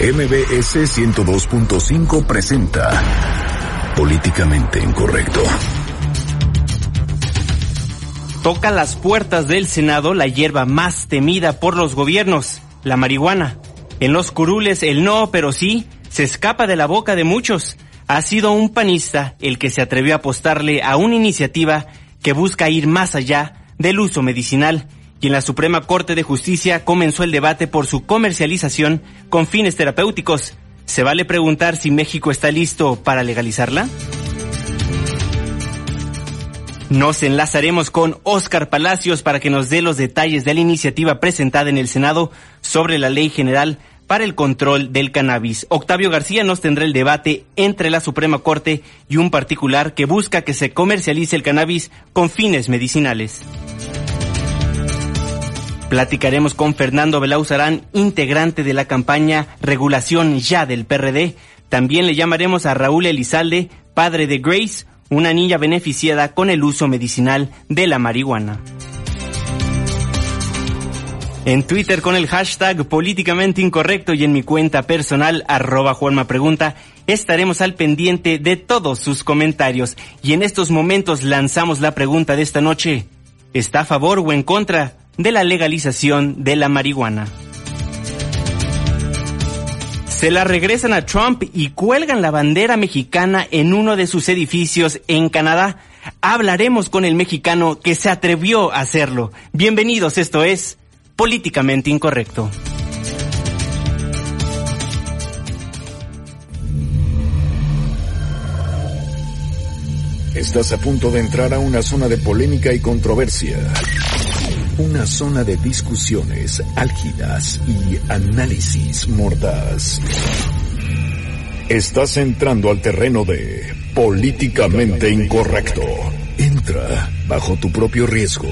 MBS 102.5 presenta Políticamente Incorrecto. Toca las puertas del Senado la hierba más temida por los gobiernos, la marihuana. En los curules el no, pero sí, se escapa de la boca de muchos. Ha sido un panista el que se atrevió a apostarle a una iniciativa que busca ir más allá del uso medicinal y en la Suprema Corte de Justicia comenzó el debate por su comercialización con fines terapéuticos. ¿Se vale preguntar si México está listo para legalizarla? Nos enlazaremos con Óscar Palacios para que nos dé los detalles de la iniciativa presentada en el Senado sobre la Ley General para el Control del Cannabis. Octavio García nos tendrá el debate entre la Suprema Corte y un particular que busca que se comercialice el cannabis con fines medicinales. Platicaremos con Fernando Belauzarán, integrante de la campaña Regulación Ya del PRD. También le llamaremos a Raúl Elizalde, padre de Grace, una niña beneficiada con el uso medicinal de la marihuana. En Twitter con el hashtag políticamente incorrecto y en mi cuenta personal arroba Juanma Pregunta estaremos al pendiente de todos sus comentarios. Y en estos momentos lanzamos la pregunta de esta noche. ¿Está a favor o en contra de la legalización de la marihuana. Se la regresan a Trump y cuelgan la bandera mexicana en uno de sus edificios en Canadá. Hablaremos con el mexicano que se atrevió a hacerlo. Bienvenidos, esto es Políticamente Incorrecto. Estás a punto de entrar a una zona de polémica y controversia. Una zona de discusiones álgidas y análisis mordaz. Estás entrando al terreno de políticamente incorrecto. Entra bajo tu propio riesgo.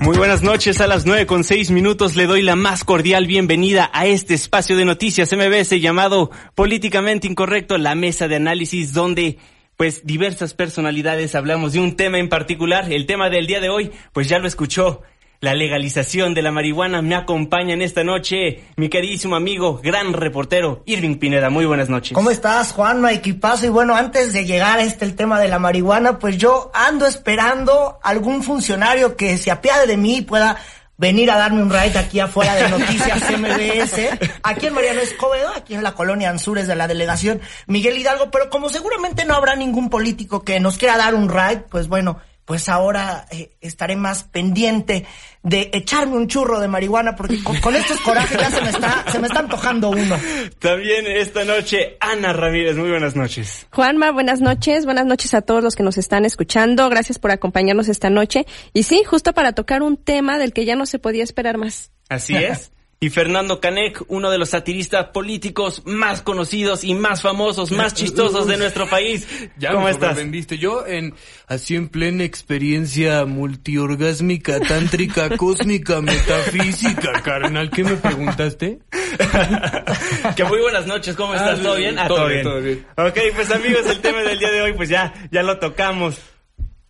Muy buenas noches, a las nueve con seis minutos le doy la más cordial bienvenida a este espacio de noticias MBS llamado Políticamente Incorrecto, la mesa de análisis donde pues diversas personalidades hablamos de un tema en particular. El tema del día de hoy, pues ya lo escuchó, la legalización de la marihuana. Me acompaña en esta noche mi queridísimo amigo, gran reportero, Irving Pineda. Muy buenas noches. ¿Cómo estás, Juanma? Equipazo. Y bueno, antes de llegar a este el tema de la marihuana, pues yo ando esperando algún funcionario que se apiade de mí y pueda venir a darme un ride aquí afuera de Noticias MBS, aquí en Mariano Escobedo, aquí en la colonia Anzures de la delegación. Miguel Hidalgo, pero como seguramente no habrá ningún político que nos quiera dar un ride, pues bueno, pues ahora eh, estaré más pendiente de echarme un churro de marihuana porque con, estos corajes ya se me está se me está antojando uno. También esta noche Ana Ramírez, muy buenas noches. Juanma, buenas noches, buenas noches a todos los que nos están escuchando. Gracias por acompañarnos esta noche y sí, justo para tocar un tema del que ya no se podía esperar más. Así es. Y Fernando Canek, uno de los satiristas políticos más conocidos y más famosos, más chistosos de nuestro país. Ya ¿Cómo estás? Vendiste. Yo en así en plena experiencia multiorgásmica, tántrica, cósmica, metafísica, carnal. ¿Qué me preguntaste? que muy buenas noches, ¿cómo estás? Ah, ¿Todo bien? Ah, todo, bien, todo bien. Ok, pues amigos, el tema del día de hoy, pues ya, ya lo tocamos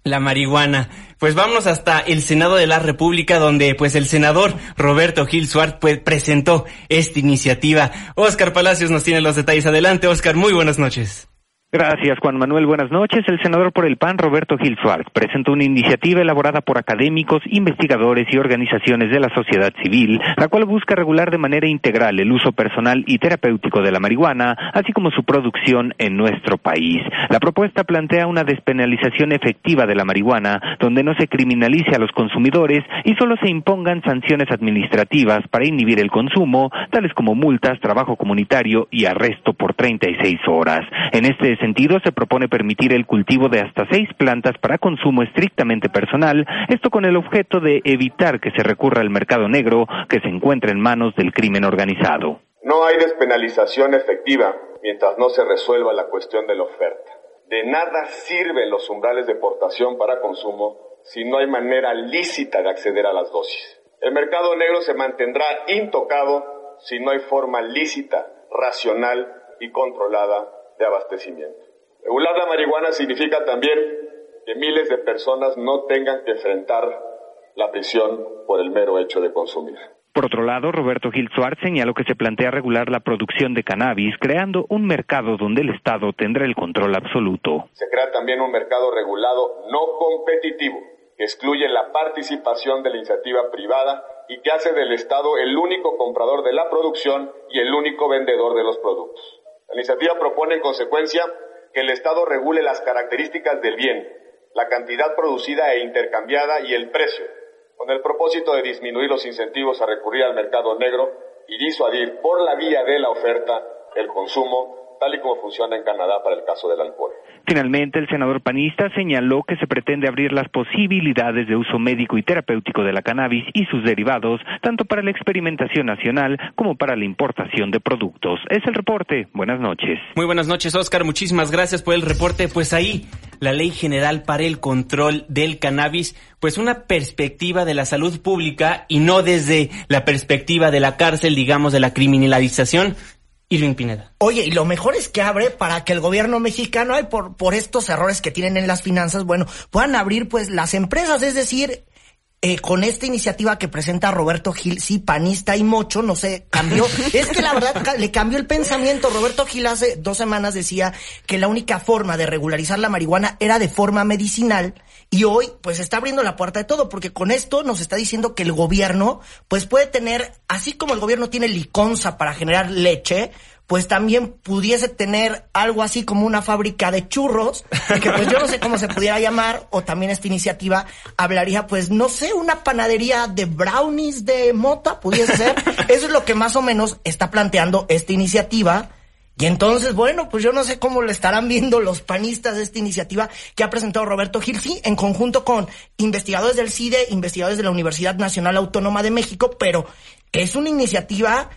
la marihuana. Pues vamos hasta el Senado de la República, donde pues el senador Roberto Gil Suárez pues, presentó esta iniciativa. Oscar Palacios nos tiene los detalles. Adelante, Oscar, muy buenas noches. Gracias, Juan Manuel. Buenas noches. El senador por el PAN, Roberto Gil Suárez, presentó una iniciativa elaborada por académicos, investigadores y organizaciones de la sociedad civil, la cual busca regular de manera integral el uso personal y terapéutico de la marihuana, así como su producción en nuestro país. La propuesta plantea una despenalización efectiva de la marihuana, donde no se criminalice a los consumidores y solo se impongan sanciones administrativas para inhibir el consumo, tales como multas, trabajo comunitario y arresto por 36 horas. En este sentido, se propone permitir el cultivo de hasta seis plantas para consumo estrictamente personal, esto con el objeto de evitar que se recurra al mercado negro que se encuentra en manos del crimen organizado. No hay despenalización efectiva mientras no se resuelva la cuestión de la oferta. De nada sirven los umbrales de portación para consumo si no hay manera lícita de acceder a las dosis. El mercado negro se mantendrá intocado si no hay forma lícita, racional y controlada de abastecimiento. Regular la marihuana significa también que miles de personas no tengan que enfrentar la prisión por el mero hecho de consumir. Por otro lado, Roberto Gil Suárez señaló que se plantea regular la producción de cannabis, creando un mercado donde el Estado tendrá el control absoluto. Se crea también un mercado regulado no competitivo, que excluye la participación de la iniciativa privada y que hace del Estado el único comprador de la producción y el único vendedor de los productos. La iniciativa propone en consecuencia que el Estado regule las características del bien, la cantidad producida e intercambiada y el precio, con el propósito de disminuir los incentivos a recurrir al mercado negro y disuadir por la vía de la oferta el consumo tal y como funciona en Canadá para el caso del alcohol. Finalmente, el senador panista señaló que se pretende abrir las posibilidades de uso médico y terapéutico de la cannabis y sus derivados, tanto para la experimentación nacional como para la importación de productos. Es el reporte. Buenas noches. Muy buenas noches, Oscar. Muchísimas gracias por el reporte. Pues ahí, la Ley General para el Control del Cannabis, pues una perspectiva de la salud pública y no desde la perspectiva de la cárcel, digamos, de la criminalización, Irving Pineda. Oye, y lo mejor es que abre para que el gobierno mexicano, ay, por, por estos errores que tienen en las finanzas, bueno, puedan abrir pues las empresas, es decir, eh, con esta iniciativa que presenta Roberto Gil, sí, panista y mocho, no sé, cambió. es que la verdad le cambió el pensamiento. Roberto Gil hace dos semanas decía que la única forma de regularizar la marihuana era de forma medicinal y hoy, pues está abriendo la puerta de todo, porque con esto nos está diciendo que el gobierno, pues puede tener, así como el gobierno tiene liconza para generar leche, pues también pudiese tener algo así como una fábrica de churros, que pues yo no sé cómo se pudiera llamar, o también esta iniciativa hablaría, pues no sé, una panadería de brownies de mota, pudiese ser. Eso es lo que más o menos está planteando esta iniciativa y entonces, bueno, pues yo no sé cómo le estarán viendo los panistas de esta iniciativa que ha presentado Roberto Gil, sí, en conjunto con investigadores del CIDE, investigadores de la Universidad Nacional Autónoma de México, pero es una iniciativa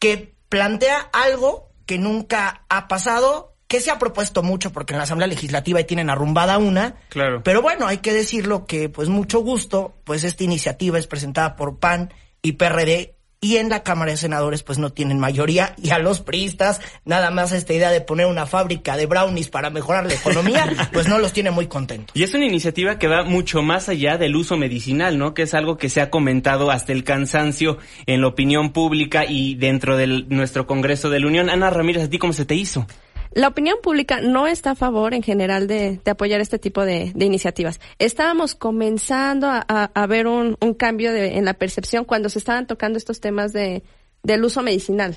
que plantea algo que nunca ha pasado, que se ha propuesto mucho porque en la Asamblea Legislativa tienen arrumbada una. Claro. Pero bueno, hay que decirlo que, pues mucho gusto, pues esta iniciativa es presentada por PAN y PRD y en la Cámara de Senadores pues no tienen mayoría y a los priistas nada más esta idea de poner una fábrica de brownies para mejorar la economía pues no los tiene muy contentos. Y es una iniciativa que va mucho más allá del uso medicinal, ¿no? Que es algo que se ha comentado hasta el cansancio en la opinión pública y dentro de nuestro Congreso de la Unión. Ana Ramírez, ¿a ti cómo se te hizo? La opinión pública no está a favor en general de, apoyar este tipo de, iniciativas. Estábamos comenzando a, ver un, cambio en la percepción cuando se estaban tocando estos temas de, del uso medicinal,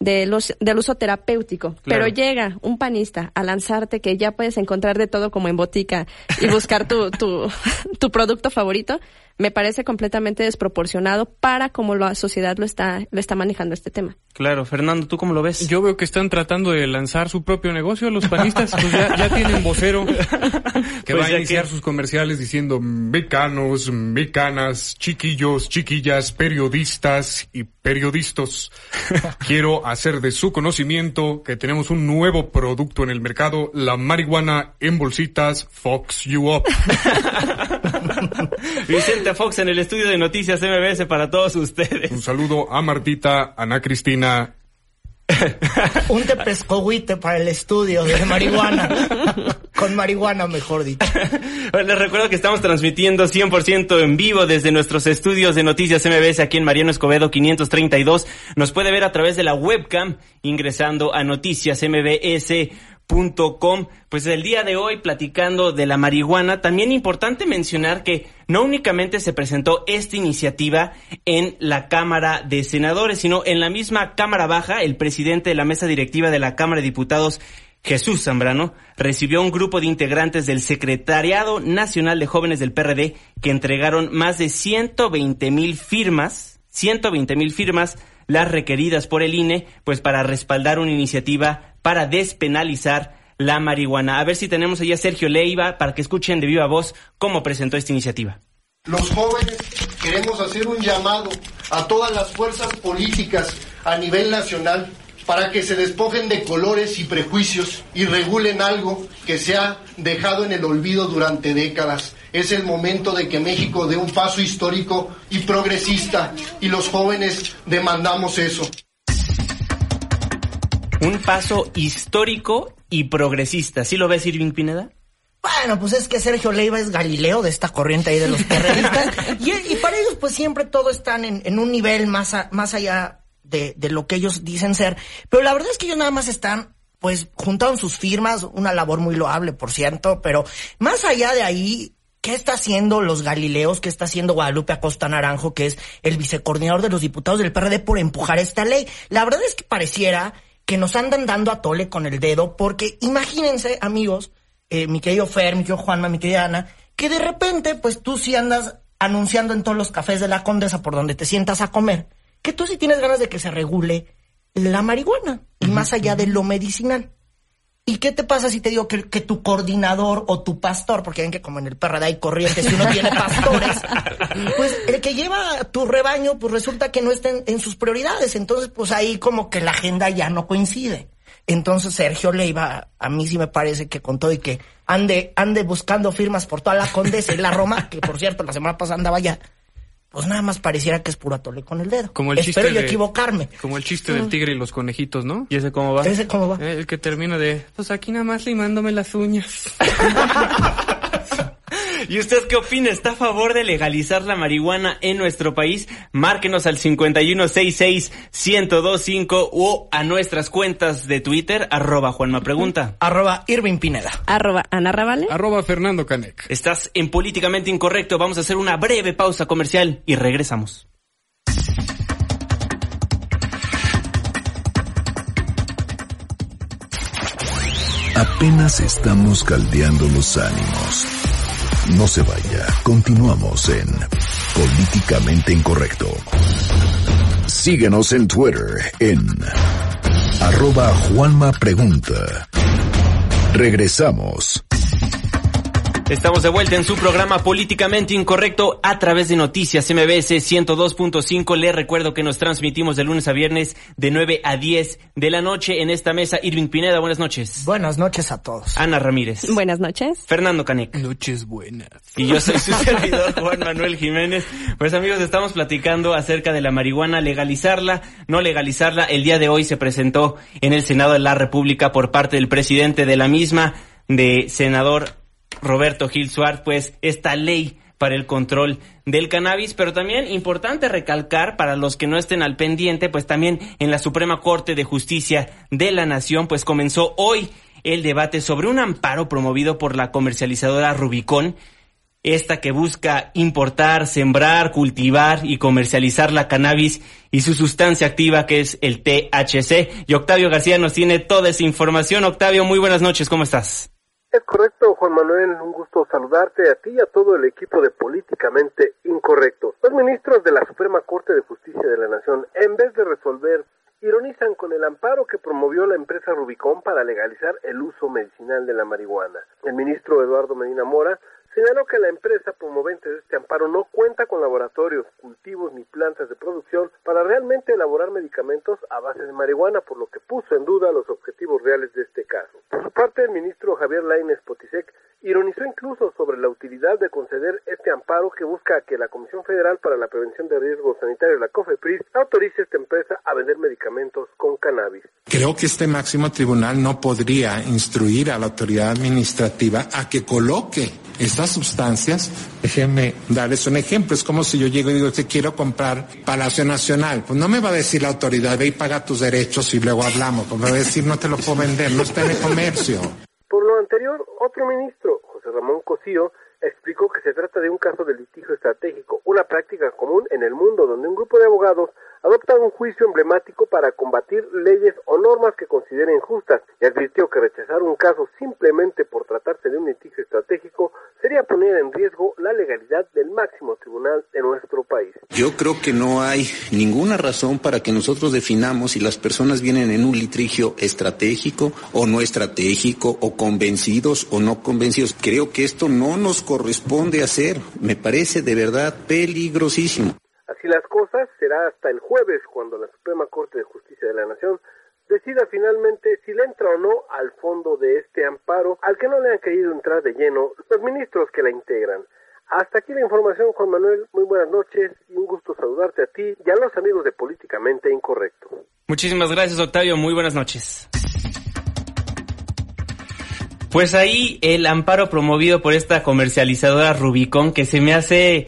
de los, del uso terapéutico. Pero llega un panista a lanzarte que ya puedes encontrar de todo como en botica y buscar tu, tu, tu producto favorito me parece completamente desproporcionado para cómo la sociedad lo está, lo está manejando este tema. Claro, Fernando, ¿tú cómo lo ves? Yo veo que están tratando de lanzar su propio negocio los panistas, pues ya, ya tienen vocero que pues va a iniciar sus comerciales diciendo mecanos, mecanas, chiquillos, chiquillas, periodistas y periodistas. Quiero hacer de su conocimiento que tenemos un nuevo producto en el mercado, la marihuana en bolsitas Fox You Up. Vicente Fox en el estudio de noticias MBS para todos ustedes. Un saludo a Martita, Ana Cristina. Un tepescohuite para el estudio de marihuana. Con marihuana, mejor dicho. Les recuerdo que estamos transmitiendo 100% en vivo desde nuestros estudios de Noticias MBS aquí en Mariano Escobedo 532. Nos puede ver a través de la webcam ingresando a Noticias MBS Com. Pues el día de hoy platicando de la marihuana, también importante mencionar que no únicamente se presentó esta iniciativa en la Cámara de Senadores, sino en la misma Cámara Baja, el presidente de la mesa directiva de la Cámara de Diputados, Jesús Zambrano, recibió un grupo de integrantes del Secretariado Nacional de Jóvenes del PRD que entregaron más de 120 mil firmas, 120 mil firmas, las requeridas por el INE, pues para respaldar una iniciativa para despenalizar la marihuana. A ver si tenemos ahí a Sergio Leiva para que escuchen de viva voz cómo presentó esta iniciativa. Los jóvenes queremos hacer un llamado a todas las fuerzas políticas a nivel nacional para que se despojen de colores y prejuicios y regulen algo que se ha dejado en el olvido durante décadas. Es el momento de que México dé un paso histórico y progresista y los jóvenes demandamos eso un paso histórico y progresista. ¿Sí lo ves, Irving Pineda? Bueno, pues es que Sergio Leiva es Galileo de esta corriente ahí de los terroristas. y, para ellos, pues siempre todo están en, un nivel más, más allá de, de, lo que ellos dicen ser. Pero la verdad es que ellos nada más están, pues, juntaron sus firmas, una labor muy loable, por cierto, pero más allá de ahí, ¿qué está haciendo los Galileos? ¿Qué está haciendo Guadalupe Acosta Naranjo, que es el vicecoordinador de los diputados del PRD por empujar esta ley? La verdad es que pareciera que nos andan dando a tole con el dedo, porque imagínense, amigos, eh, mi querido Fer, mi querido Juanma, mi querida Ana, que de repente, pues tú sí andas anunciando en todos los cafés de la Condesa por donde te sientas a comer, que tú sí tienes ganas de que se regule la marihuana, y más allá de lo medicinal. ¿Y qué te pasa si te digo que, tu coordinador o tu pastor, porque ven que como en el PRD hay corrientes y uno tiene pastores, pues el que lleva tu rebaño, pues resulta que no está en, sus prioridades. Entonces, pues ahí como que la agenda ya no coincide. Entonces Sergio Leiva, a mí sí me parece que con todo y que ande, ande buscando firmas por toda la Condesa y la Roma, que por cierto la semana pasada andaba ya, pues nada más pareciera que es puro atole con el dedo. Como el Espero chiste yo equivocarme. Como el chiste del tigre y los conejitos, ¿no? ¿Y ese cómo va? ¿Ese cómo va? Eh, el que termina de, pues aquí nada más limándome las uñas. ¿Y usted qué opina? ¿Está a favor de legalizar la marihuana en nuestro país? Márquenos al 5166-1025 o a nuestras cuentas de Twitter, arroba Juanma Pregunta. Arroba Irving Pineda. Arroba Ana Ravale. Arroba Fernando Canec. Estás en Políticamente Incorrecto. Vamos a hacer una breve pausa comercial y regresamos. Apenas estamos caldeando los ánimos no se vaya, continuamos en Políticamente Incorrecto. Síguenos en Twitter en arroba Juanma Pregunta. Regresamos. Estamos de vuelta en su programa Políticamente Incorrecto a través de Noticias MBS 102.5. Les recuerdo que nos transmitimos de lunes a viernes de 9 a 10 de la noche en esta mesa. Irving Pineda, buenas noches. Buenas noches a todos. Ana Ramírez. Buenas noches. Fernando Canec. Noches buenas. Y yo soy su servidor Juan Manuel Jiménez. Pues amigos, estamos platicando acerca de la marihuana, legalizarla, no legalizarla. El día de hoy se presentó en el Senado de la República por parte del presidente de la misma, de senador Roberto Gil Suárez, pues esta ley para el control del cannabis, pero también importante recalcar para los que no estén al pendiente, pues también en la Suprema Corte de Justicia de la Nación, pues comenzó hoy el debate sobre un amparo promovido por la comercializadora Rubicón, esta que busca importar, sembrar, cultivar y comercializar la cannabis y su sustancia activa que es el THC. Y Octavio García nos tiene toda esa información. Octavio, muy buenas noches, ¿cómo estás? Es correcto, Juan Manuel, un gusto saludarte a ti y a todo el equipo de Políticamente Incorrecto. Los ministros de la Suprema Corte de Justicia de la Nación, en vez de resolver, ironizan con el amparo que promovió la empresa Rubicón para legalizar el uso medicinal de la marihuana. El ministro Eduardo Medina Mora señaló que la empresa promovente de este amparo no cuenta con laboratorios, cultivos ni plantas de producción para realmente elaborar medicamentos a base de marihuana, por lo que puso en duda los objetivos reales de este caso. Por su parte, el ministro Javier Lainez Potisek ironizó incluso sobre la utilidad de conceder este amparo que busca que la Comisión Federal para la Prevención de Riesgos Sanitarios, la COFEPRIS, autorice a esta empresa a vender medicamentos con cannabis. Creo que este máximo tribunal no podría instruir a la autoridad administrativa a que coloque estas sustancias, déjenme darles un ejemplo, es como si yo llego y digo, te quiero comprar Palacio Nacional, pues no me va a decir la autoridad, ve y paga tus derechos y luego hablamos, pues me va a decir, no te lo puedo vender, no está en el comercio. Por lo anterior, otro ministro, José Ramón Cosío, explicó que se trata de un caso de litigio estratégico, una práctica común en el mundo donde un grupo de abogados adopta un juicio emblemático para combatir leyes o normas que consideren justas y advirtió que rechazar un caso simplemente por tratarse de un litigio estratégico sería poner en riesgo la legalidad del máximo tribunal de nuestro país. Yo creo que no hay ninguna razón para que nosotros definamos si las personas vienen en un litigio estratégico o no estratégico o convencidos o no convencidos. Creo que esto no nos corresponde hacer. Me parece de verdad peligrosísimo. Así las cosas, será hasta el jueves cuando la Suprema Corte de Justicia de la Nación decida finalmente si le entra o no al fondo de este amparo al que no le han querido entrar de lleno los ministros que la integran. Hasta aquí la información, Juan Manuel. Muy buenas noches y un gusto saludarte a ti y a los amigos de Políticamente Incorrecto. Muchísimas gracias, Octavio. Muy buenas noches. Pues ahí el amparo promovido por esta comercializadora Rubicon que se me hace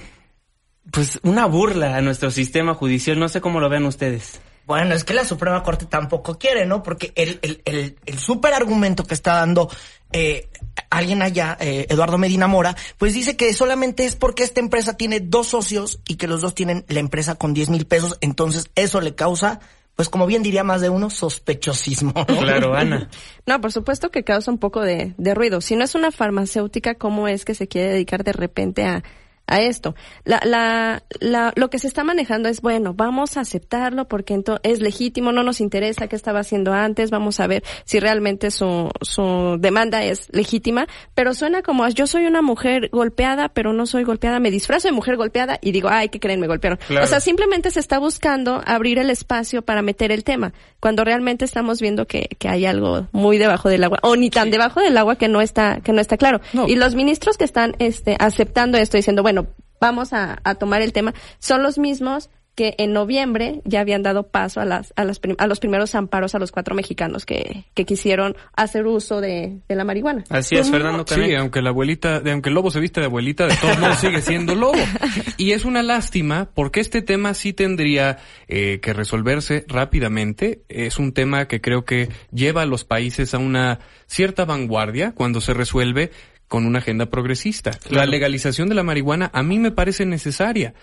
pues una burla a nuestro sistema judicial. No sé cómo lo ven ustedes. Bueno, es que la Suprema Corte tampoco quiere, ¿no? Porque el, el, el, el súper argumento que está dando eh, alguien allá, eh, Eduardo Medina Mora, pues dice que solamente es porque esta empresa tiene dos socios y que los dos tienen la empresa con 10 mil pesos, entonces eso le causa pues como bien diría más de uno, sospechosismo. Claro, Ana. No, por supuesto que causa un poco de, de ruido. Si no es una farmacéutica, ¿cómo es que se quiere dedicar de repente a a esto. La, la, la, lo que se está manejando es, bueno, vamos a aceptarlo porque es legítimo, no nos interesa qué estaba haciendo antes, vamos a ver si realmente su, su demanda es legítima, pero suena como, yo soy una mujer golpeada, pero no soy golpeada, me disfrazo de mujer golpeada y digo, ay, ¿qué creen? Me golpearon. O sea, simplemente se está buscando abrir el espacio para meter el tema, cuando realmente estamos viendo que, que hay algo muy debajo del agua, o ni tan debajo del agua que no está, que no está claro. Y los ministros que están, este, aceptando esto, diciendo, bueno, vamos a, a tomar el tema, son los mismos que en noviembre ya habían dado paso a las a, las a los primeros amparos a los cuatro mexicanos que, que quisieron hacer uso de, de la marihuana. Así es, Fernando. Sí, aunque la abuelita, de, aunque el lobo se viste de abuelita, de todos modos sigue siendo lobo. Y es una lástima porque este tema sí tendría eh, que resolverse rápidamente. Es un tema que creo que lleva a los países a una cierta vanguardia cuando se resuelve con una agenda progresista. La legalización de la marihuana a mí me parece necesaria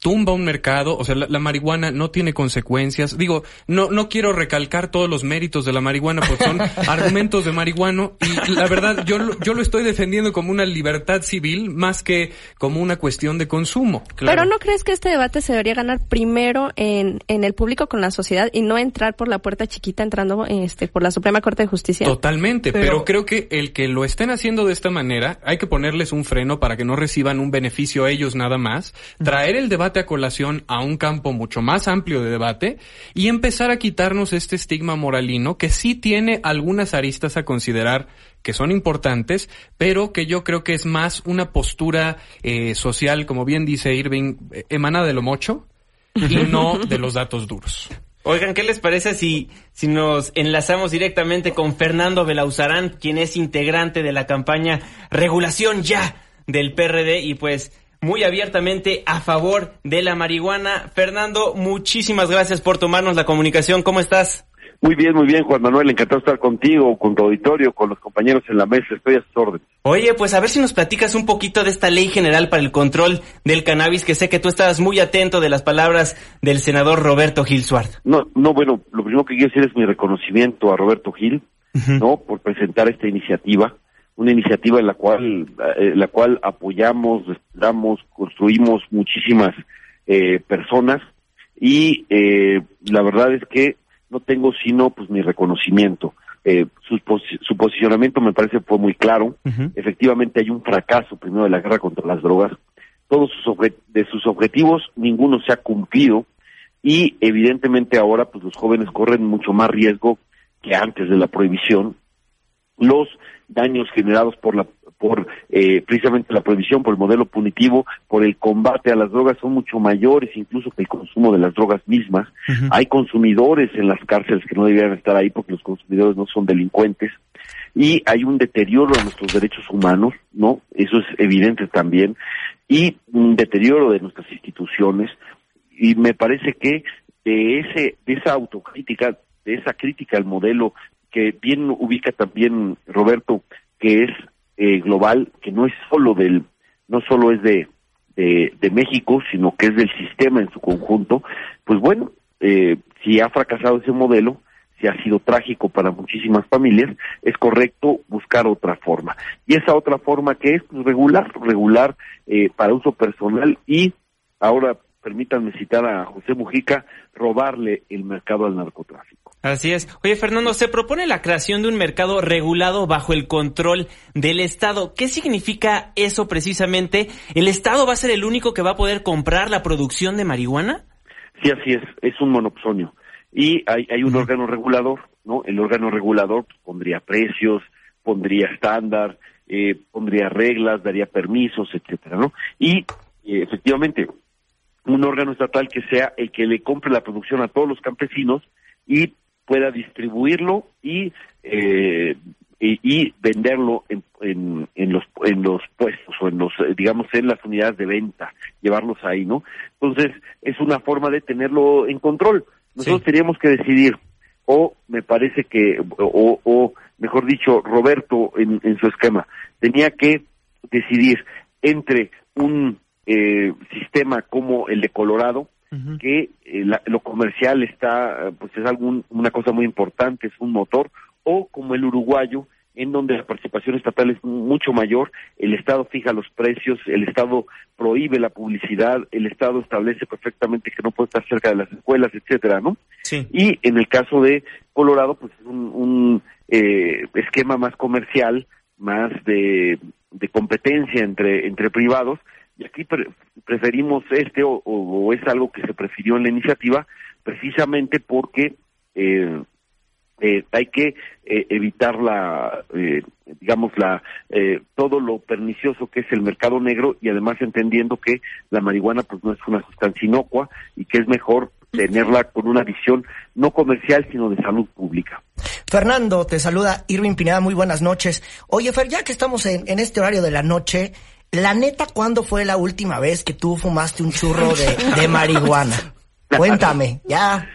tumba un mercado, o sea, la, marihuana no tiene consecuencias. Digo, no, no quiero recalcar todos los méritos de la marihuana porque son argumentos de marihuano y la verdad yo, yo lo estoy defendiendo como una libertad civil más que como una cuestión de consumo. Pero ¿no crees que este debate se debería ganar primero en, en el público con la sociedad y no entrar por la puerta chiquita entrando este, por la Suprema Corte de Justicia? Totalmente, pero, pero creo que el que lo estén haciendo de esta manera, hay que ponerles un freno para que no reciban un beneficio ellos nada más, traer el debate a colación a un campo mucho más amplio de debate y empezar a quitarnos este estigma moralino que sí tiene algunas aristas a considerar que son importantes, pero que yo creo que es más una postura eh, social, como bien dice Irving, eh, emanada de lo mocho y no de los datos duros. Oigan, ¿qué les parece si, si nos enlazamos directamente con Fernando Belauzarán, quien es integrante de la campaña Regulación Ya del PRD y pues muy abiertamente a favor de la marihuana. Fernando, muchísimas gracias por tomarnos la comunicación. ¿Cómo estás? Muy bien, muy bien, Juan Manuel. Encantado de estar contigo, con tu auditorio, con los compañeros en la mesa. Estoy a sus órdenes. Oye, pues a ver si nos platicas un poquito de esta ley general para el control del cannabis, que sé que tú estabas muy atento de las palabras del senador Roberto Gil Suárez. No, no, bueno, lo primero que quiero decir es mi reconocimiento a Roberto Gil, ¿no? Por presentar esta iniciativa una iniciativa en la cual, eh, la cual apoyamos, respaldamos, construimos muchísimas eh, personas y eh, la verdad es que no tengo sino pues mi reconocimiento. Eh, su, su, posicionamiento me parece fue muy claro. Efectivamente hay un fracaso primero de la guerra contra las drogas. Todos sus de sus objetivos ninguno se ha cumplido y evidentemente ahora pues los jóvenes corren mucho más riesgo que antes de la prohibición. Los daños generados por la por eh, precisamente la prohibición, por el modelo punitivo, por el combate a las drogas son mucho mayores incluso que el consumo de las drogas mismas. Hay consumidores en las cárceles que no deberían estar ahí porque los consumidores no son delincuentes y hay un deterioro de nuestros derechos humanos, ¿no? Eso es evidente también y un deterioro de nuestras instituciones y me parece que de ese de esa autocrítica, de esa crítica al modelo que bien ubica también Roberto, que es eh, global, que no es solo del, no solo es de, de, México, sino que es del sistema en su conjunto, pues bueno, eh, si ha fracasado ese modelo, si ha sido trágico para muchísimas familias, es correcto buscar otra forma. Y esa otra forma que es pues, regular, regular eh, para uso personal y ahora permítanme citar a José Mujica, robarle el mercado al narcotráfico. Así es. Oye, Fernando, se propone la creación de un mercado regulado bajo el control del Estado. ¿Qué significa eso precisamente? ¿El Estado va a ser el único que va a poder comprar la producción de marihuana? Sí, así es. Es un monopsonio. Y hay, hay un órgano regulador, ¿no? El órgano regulador pondría precios, pondría estándar, eh, pondría reglas, daría permisos, etcétera, ¿no? Y eh, efectivamente, un órgano estatal que sea el que le compre la producción a todos los campesinos y pueda distribuirlo y eh, y, venderlo en, en, los en los puestos o en los digamos en las unidades de venta llevarlos ahí no entonces es una forma de tenerlo en control. Nosotros teníamos que decidir o me parece que o, o mejor dicho Roberto en, en su esquema tenía que decidir entre un eh, sistema como el de Colorado que eh, lo comercial está pues es algún una cosa muy importante es un motor o como el uruguayo, en donde la participación estatal es mucho mayor, el Estado fija los precios, el Estado prohíbe la publicidad, el Estado establece perfectamente que no puede estar cerca de las escuelas, etcétera, ¿no? Sí. Y en el caso de Colorado, pues es un, eh, esquema más comercial, más de, competencia entre, entre privados, y aquí preferimos este o, o, es algo que se prefirió en la iniciativa precisamente porque eh, eh, hay que eh, evitar la, eh, digamos, la, todo lo pernicioso que es el mercado negro y además entendiendo que la marihuana pues no es una sustancia inocua y que es mejor tenerla con una visión no comercial sino de salud pública. Fernando, te saluda Irving Pineda, muy buenas noches. Oye, Fer, ya que estamos en este horario de la noche, la neta, ¿cuándo fue la última vez que tú fumaste un churro de, de marihuana? Cuéntame, ya.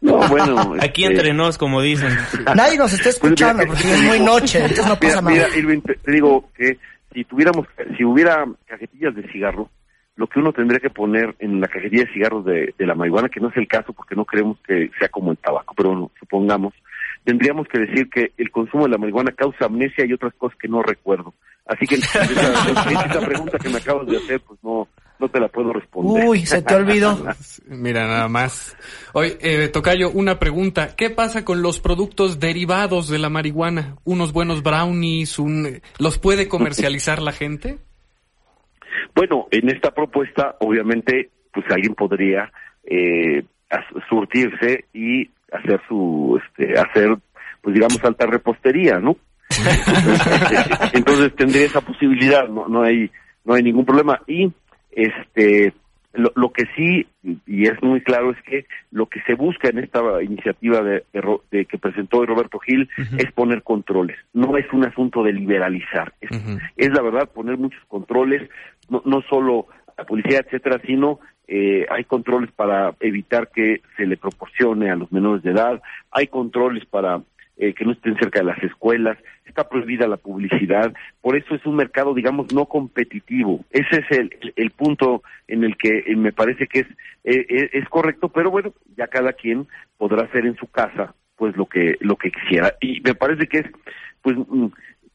No, bueno. Aquí este, entre nos, como dicen. Nadie nos está escuchando porque es muy noche, entonces no pasa mira, nada. Irving, te, digo que si tuviéramos, si hubiera cajetillas de cigarro, lo que uno tendría que poner en la cajetilla de cigarros de, de la marihuana, que no es el caso porque no queremos que sea como el tabaco, pero supongamos, tendríamos que decir que el consumo de la marihuana causa amnesia y otras cosas que no recuerdo. Así que esa, esa pregunta que me acabas de hacer, pues no, no te la puedo responder. Uy, se te olvidó. Mira, nada más. Oye, eh, Tocayo, una pregunta. ¿Qué pasa con los productos derivados de la marihuana? Unos buenos brownies, un... ¿los puede comercializar la gente? Bueno, en esta propuesta, obviamente, pues alguien podría eh, surtirse y hacer su, este, hacer, pues digamos, alta repostería, ¿no? Entonces tendría esa posibilidad, no, no hay, no hay ningún problema. Y este, lo, lo, que sí, y es muy claro, es que lo que se busca en esta iniciativa de, de, que presentó Roberto Gil es poner controles. No es un asunto de liberalizar. Es, es la verdad poner muchos controles, no, no solo a policía, etcétera, sino eh, hay controles para evitar que se le proporcione a los menores de edad, hay controles para eh, que no estén cerca de las escuelas, está prohibida la publicidad, por eso es un mercado, digamos, no competitivo. Ese es el, el, punto en el que eh, me parece que es, eh, es correcto, pero bueno, ya cada quien podrá hacer en su casa pues lo que lo que quisiera y me parece que es pues mm,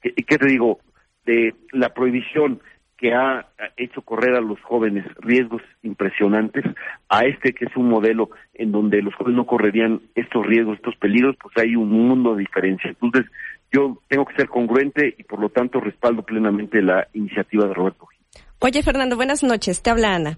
qué te digo de la prohibición que ha hecho correr a los jóvenes riesgos impresionantes, a este que es un modelo en donde los jóvenes no correrían estos riesgos, estos peligros, pues hay un mundo de diferencia. Entonces, yo tengo que ser congruente y por lo tanto respaldo plenamente la iniciativa de Roberto Gil. Oye, Fernando, buenas noches. Te habla Ana.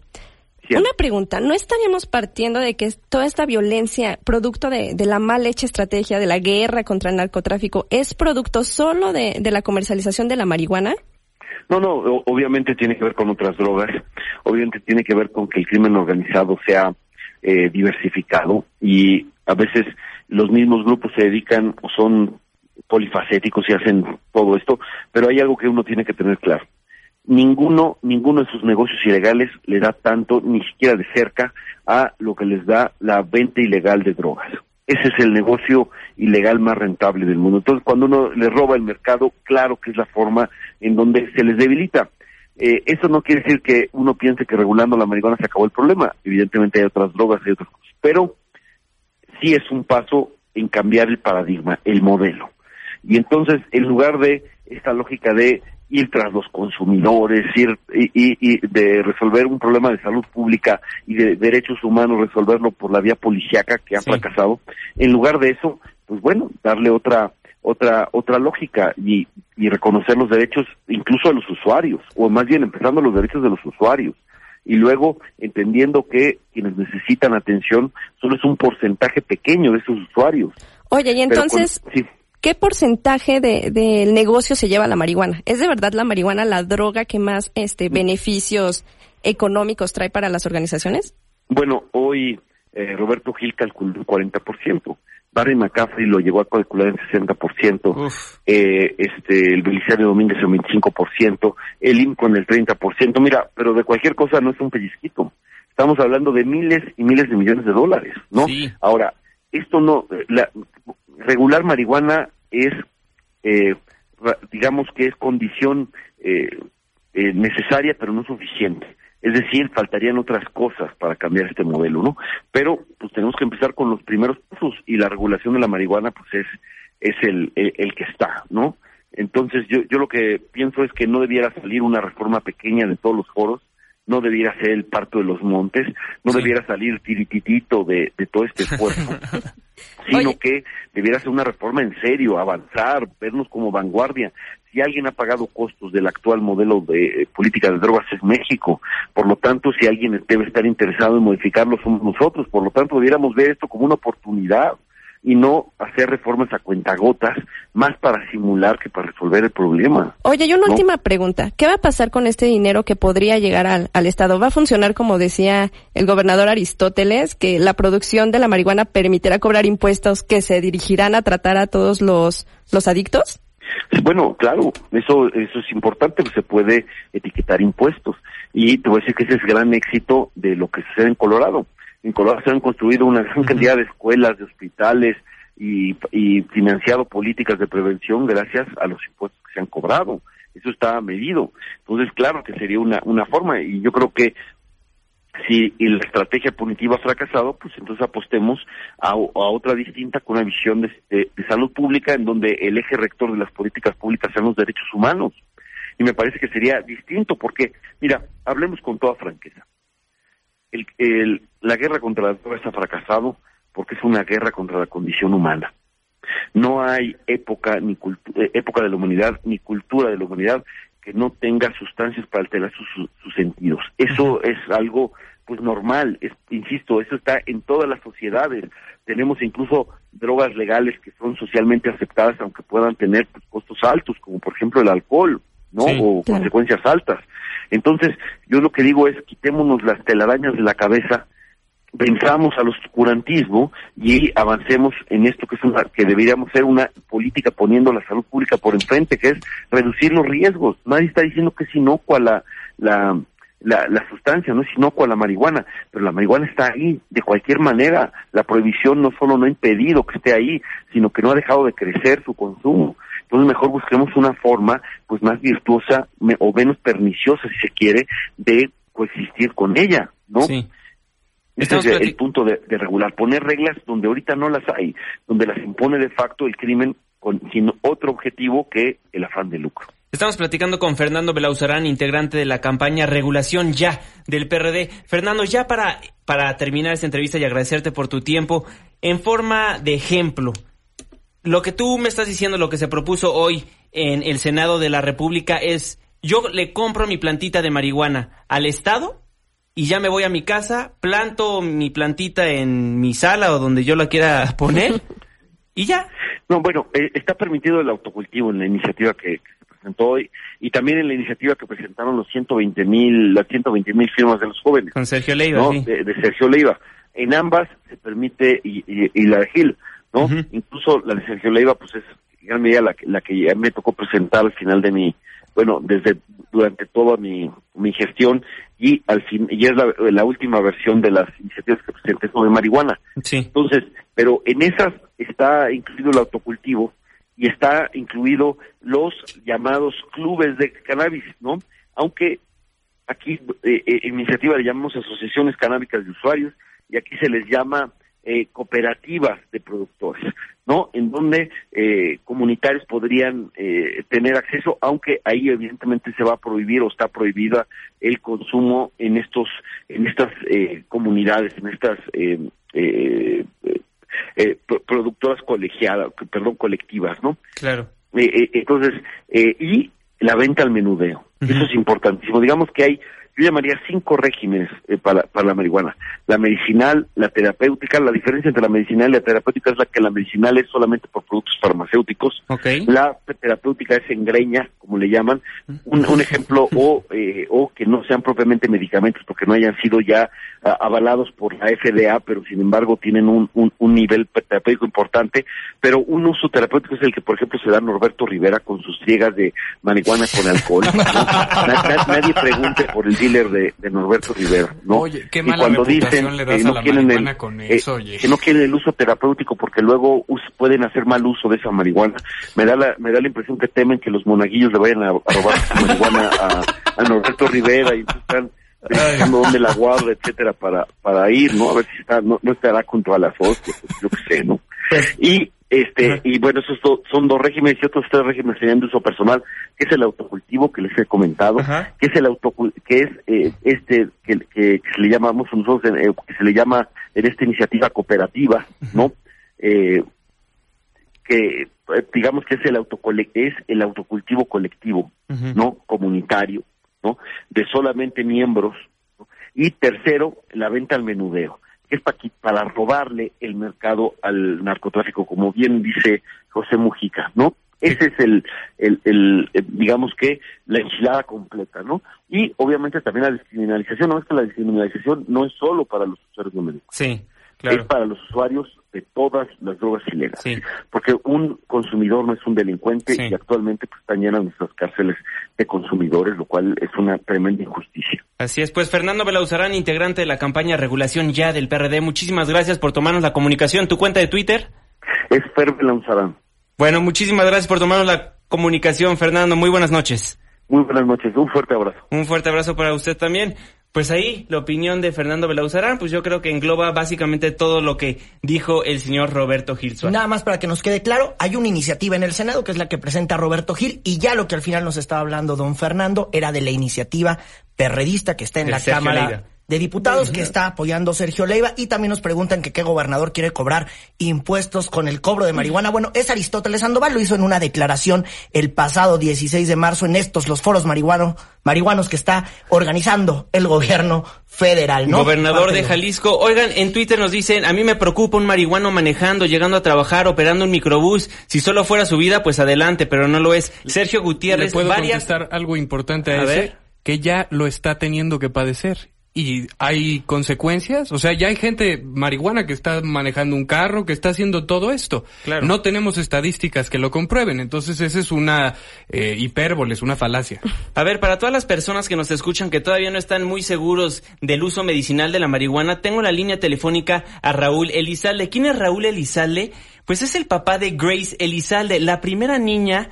Una pregunta, ¿no estaríamos partiendo de que toda esta violencia, producto de, la mal hecha estrategia de la guerra contra el narcotráfico, es producto solo de la comercialización de la marihuana? No, no, obviamente tiene que ver con otras drogas, obviamente tiene que ver con que el crimen organizado sea eh, diversificado y a veces los mismos grupos se dedican o son polifacéticos y hacen todo esto, pero hay algo que uno tiene que tener claro. Ninguno, ninguno de sus negocios ilegales le da tanto, ni siquiera de cerca, a lo que les da la venta ilegal de drogas. Ese es el negocio ilegal más rentable del mundo. Entonces, cuando uno le roba el mercado, claro que es la forma en donde se les debilita. Eh, eso no quiere decir que uno piense que regulando la marihuana se acabó el problema. Evidentemente hay otras drogas, hay otras cosas. Pero sí es un paso en cambiar el paradigma, el modelo. Y entonces, en lugar de esta lógica de ir tras los consumidores, ir y, de resolver un problema de salud pública y de derechos humanos, resolverlo por la vía policíaca que ha fracasado. En lugar de eso, pues bueno, darle otra otra otra lógica y, y reconocer los derechos incluso de los usuarios, o más bien empezando los derechos de los usuarios y luego entendiendo que quienes necesitan atención solo es un porcentaje pequeño de esos usuarios. Oye, y entonces, ¿qué porcentaje del de, negocio se lleva la marihuana? ¿Es de verdad la marihuana la droga que más este beneficios económicos trae para las organizaciones? Bueno, hoy eh, Roberto Gil calculó un 40%. Barry McCaffrey lo llegó a calcular en 60%, eh, este, el Belisario Domínguez en 25%, el INCO en el 30%. Mira, pero de cualquier cosa no es un pellizquito. Estamos hablando de miles y miles de millones de dólares, ¿no? Ahora, esto no, la, regular marihuana es, eh, digamos que es condición eh, eh, necesaria, pero no suficiente. Es decir, faltarían otras cosas para cambiar este modelo, ¿no? Pero pues tenemos que empezar con los primeros pasos y la regulación de la marihuana pues es es el, el, que está, ¿no? Entonces yo yo lo que pienso es que no debiera salir una reforma pequeña de todos los foros, no debiera ser el parto de los montes, no debiera salir tirititito de, de todo este esfuerzo, sino que debiera ser una reforma en serio, avanzar, vernos como vanguardia si alguien ha pagado costos del actual modelo de eh, política de drogas es México. Por lo tanto, si alguien debe estar interesado en modificarlo somos nosotros. Por lo tanto, debiéramos ver esto como una oportunidad y no hacer reformas a cuentagotas, más para simular que para resolver el problema. Oye, y una última pregunta. ¿Qué va a pasar con este dinero que podría llegar al, al, Estado? ¿Va a funcionar como decía el gobernador Aristóteles, que la producción de la marihuana permitirá cobrar impuestos que se dirigirán a tratar a todos los, los adictos? Bueno, claro, eso, eso es importante, se puede etiquetar impuestos. Y te voy a decir que ese es el gran éxito de lo que sucede en Colorado. En Colorado se han construido una gran cantidad de escuelas, de hospitales y, y financiado políticas de prevención gracias a los impuestos que se han cobrado. Eso está medido. Entonces, claro que sería una, una forma. Y yo creo que si la estrategia punitiva ha fracasado, pues entonces apostemos a, otra distinta con una visión de, salud pública en donde el eje rector de las políticas públicas sean los derechos humanos. Y me parece que sería distinto porque, mira, hablemos con toda franqueza. El, la guerra contra la droga ha fracasado porque es una guerra contra la condición humana. No hay época ni eh, época de la humanidad ni cultura de la humanidad que no tenga sustancias para alterar sus, sentidos. Eso es algo pues normal, insisto, eso está en todas las sociedades. Tenemos incluso drogas legales que son socialmente aceptadas aunque puedan tener pues, costos altos, como por ejemplo el alcohol, ¿no? o consecuencias altas. Entonces, yo lo que digo es quitémonos las telarañas de la cabeza pensamos al oscurantismo y avancemos en esto que es una, que deberíamos ser una política poniendo la salud pública por enfrente, que es reducir los riesgos. Nadie está diciendo que es inocua la, la, la, la sustancia, no es inocua la marihuana, pero la marihuana está ahí de cualquier manera. La prohibición no solo no ha impedido que esté ahí, sino que no ha dejado de crecer su consumo. Entonces mejor busquemos una forma pues más virtuosa o menos perniciosa, si se quiere, de coexistir con ella, ¿no? Sí. Ese es el, punto de, regular, poner reglas donde ahorita no las hay, donde las impone de facto el crimen con, sin otro objetivo que el afán de lucro. Estamos platicando con Fernando Belauzarán, integrante de la campaña Regulación Ya del PRD. Fernando, ya para, para terminar esta entrevista y agradecerte por tu tiempo, en forma de ejemplo, lo que tú me estás diciendo, lo que se propuso hoy en el Senado de la República es, yo le compro mi plantita de marihuana al Estado y ya me voy a mi casa, planto mi plantita en mi sala o donde yo la quiera poner y ya. No, bueno, eh, está permitido el autocultivo en la iniciativa que, se presentó hoy y también en la iniciativa que presentaron los 120 mil, las 120 mil firmas de los jóvenes. Con Sergio Leiva, de, Sergio Leiva. En ambas se permite y, y, la de Gil, ¿no? Incluso la de Sergio Leiva, pues es en gran medida la, la que ya me tocó presentar al final de mi bueno, desde durante toda mi, mi gestión y al fin y es la, la última versión de las iniciativas que presenté sobre marihuana. Sí. Entonces, pero en esas está incluido el autocultivo y está incluido los llamados clubes de cannabis, ¿no? Aunque aquí eh, eh iniciativa le llamamos asociaciones canábicas de usuarios y aquí se les llama eh, cooperativas de productores, ¿no? En donde eh, comunitarios podrían eh, tener acceso, aunque ahí evidentemente se va a prohibir o está prohibida el consumo en estos, en estas eh, comunidades, en estas productoras colegiadas, perdón, colectivas, ¿no? Claro. entonces, y la venta al menudeo, eso es importantísimo. Digamos que hay yo llamaría cinco regímenes eh, para, para la marihuana. La medicinal, la terapéutica, la diferencia entre la medicinal y la terapéutica es la que la medicinal es solamente por productos farmacéuticos. La terapéutica es en greña, como le llaman. Un, un ejemplo, o, eh, o que no sean propiamente medicamentos porque no hayan sido ya avalados por la FDA, pero sin embargo tienen un, un, un nivel terapéutico importante. Pero un uso terapéutico es el que, por ejemplo, se da Norberto Rivera con sus ciegas de marihuana con alcohol. nadie pregunte por el de, de Norberto Rivera, ¿no? Oye, qué mala y cuando dicen le das que no a quieren el, con eh, eso, que no quieren el uso terapéutico porque luego pueden hacer mal uso de esa marihuana, me da la me da la impresión que temen que los monaguillos le vayan a, robar su marihuana a, a Norberto Rivera y están pensando dónde la guarda, etcétera, para para ir, ¿no? A ver si está, no, no estará junto a las hostias, pues, yo qué sé, ¿no? Pues y este, y bueno, esos son dos regímenes y otros tres regímenes serían de uso personal, que es el autocultivo que les he comentado, que es el auto, que es eh, este que, que, se le llamamos nosotros, eh, que se le llama en esta iniciativa cooperativa, ¿no? Eh, que digamos que es el es el autocultivo colectivo, ¿no? Comunitario, ¿no? De solamente miembros. Y tercero, la venta al menudeo es para, para robarle el mercado al narcotráfico, como bien dice José Mujica, ¿no? Ese es el, el, el, digamos que, la enchilada completa, ¿no? Y obviamente también la descriminalización, no es que la descriminalización no es solo para los usuarios médicos. Sí, claro. Es para los usuarios de todas las drogas ilegales. Porque un consumidor no es un delincuente y actualmente pues, están llenas nuestras cárceles de consumidores, lo cual es una tremenda injusticia. Así es, pues Fernando Belauzarán, integrante de la campaña Regulación Ya del PRD, muchísimas gracias por tomarnos la comunicación. ¿Tu cuenta de Twitter? Es Fer Belauzarán. Bueno, muchísimas gracias por tomarnos la comunicación, Fernando. Muy buenas noches. Muy buenas noches, un fuerte abrazo. Un fuerte abrazo para usted también. Pues ahí, la opinión de Fernando Belauzarán, pues yo creo que engloba básicamente todo lo que dijo el señor Roberto Gil Nada más para que nos quede claro, hay una iniciativa en el Senado que es la que presenta Roberto Gil y ya lo que al final nos estaba hablando don Fernando era de la iniciativa perredista que está en la Cámara de Diputados que está apoyando Sergio Leiva y también nos preguntan que qué gobernador quiere cobrar impuestos con el cobro de marihuana. Bueno, es Aristóteles Sandoval, lo hizo en una declaración el pasado 16 de marzo en estos, los foros marihuano, marihuanos que está organizando el gobierno federal, ¿no? Gobernador de Jalisco. Oigan, en Twitter nos dicen, a mí me preocupa un marihuano manejando, llegando a trabajar, operando un microbús. Si solo fuera su vida, pues adelante, pero no lo es. Sergio Gutiérrez, ¿Le puedo contestar algo importante a, ese? Que ya lo está teniendo que padecer y hay consecuencias. O sea, ya hay gente marihuana que está manejando un carro, que está haciendo todo esto. Claro. No tenemos estadísticas que lo comprueben. Entonces, esa es una eh, hipérbole, es una falacia. A ver, para todas las personas que nos escuchan que todavía no están muy seguros del uso medicinal de la marihuana, tengo la línea telefónica a Raúl Elizalde. ¿Quién es Raúl Elizalde? Pues es el papá de Grace Elizalde, la primera niña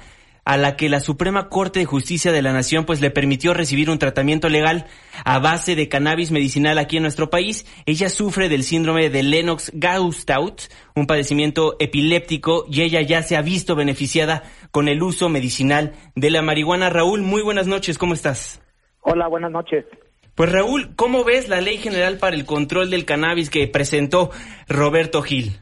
a la que la Suprema Corte de Justicia de la Nación pues le permitió recibir un tratamiento legal a base de cannabis medicinal aquí en nuestro país. Ella sufre del síndrome de Lennox-Gastaut, un padecimiento epiléptico y ella ya se ha visto beneficiada con el uso medicinal de la marihuana. Raúl, muy buenas noches, ¿cómo estás? Hola, buenas noches. Pues Raúl, ¿cómo ves la Ley General para el Control del Cannabis que presentó Roberto Gil?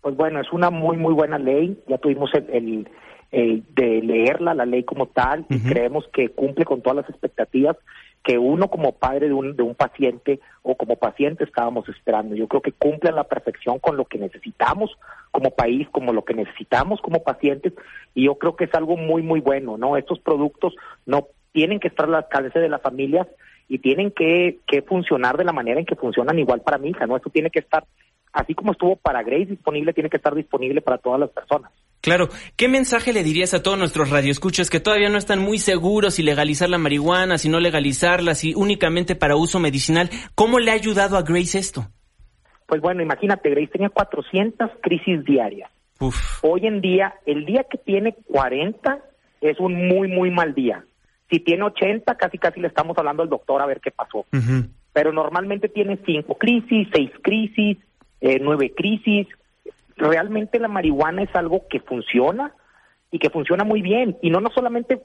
Pues bueno, es una muy, muy buena ley. Ya tuvimos el eh, de leerla, la ley como tal, y creemos que cumple con todas las expectativas que uno como padre de un, de un paciente o como paciente estábamos esperando. Yo creo que cumple a la perfección con lo que necesitamos como país, como lo que necesitamos como pacientes, y yo creo que es algo muy, muy bueno, ¿no? Estos productos no tienen que estar al alcance de las familias y tienen que, que funcionar de la manera en que funcionan igual para mi hija, ¿no? Esto tiene que estar, así como estuvo para Grace disponible, tiene que estar disponible para todas las personas. Claro, ¿qué mensaje le dirías a todos nuestros radioescuchas que todavía no están muy seguros si legalizar la marihuana, si no legalizarla, si únicamente para uso medicinal? ¿Cómo le ha ayudado a Grace esto? Pues bueno, imagínate, Grace tenía 400 crisis diarias. Hoy en día, el día que tiene 40 es un muy, muy mal día. Si tiene 80, casi, casi le estamos hablando al doctor a ver qué pasó. Pero normalmente tiene 5 crisis, 6 crisis, eh, 9 crisis realmente la marihuana es algo que funciona y que funciona muy bien. Y no no solamente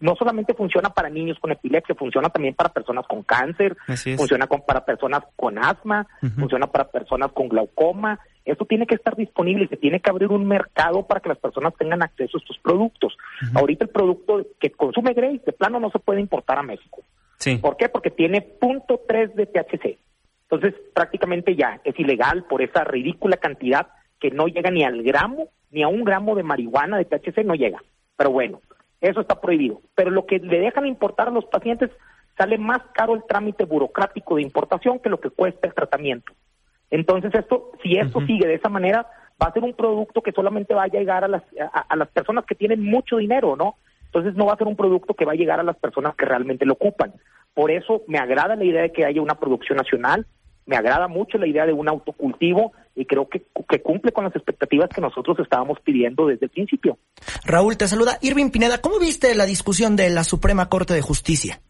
no solamente funciona para niños con epilepsia funciona también para personas con cáncer funciona para personas con asma funciona para personas con glaucoma. Esto tiene que estar disponible y se tiene que abrir un mercado para que las personas tengan acceso a estos productos. Ahorita el producto que consume Grace de plano no se puede importar a México. ¿Por qué? Porque tiene punto .3 de THC. Entonces, prácticamente ya es ilegal por esa ridícula cantidad que no llega ni al gramo, ni a un gramo de marihuana de THC, no llega. Pero bueno, eso está prohibido. Pero lo que le dejan importar a los pacientes sale más caro el trámite burocrático de importación que lo que cuesta el tratamiento. Entonces, esto, si esto sigue de esa manera, va a ser un producto que solamente va a llegar a las, a, las personas que tienen mucho dinero, ¿no? Entonces no va a ser un producto que va a llegar a las personas que realmente lo ocupan. Por eso me agrada la idea de que haya una producción nacional, me agrada mucho la idea de un autocultivo y creo que, que, cumple con las expectativas que nosotros estábamos pidiendo desde el principio. Raúl, te saluda Irving Pineda. ¿Cómo viste la discusión de la Suprema Corte de Justicia?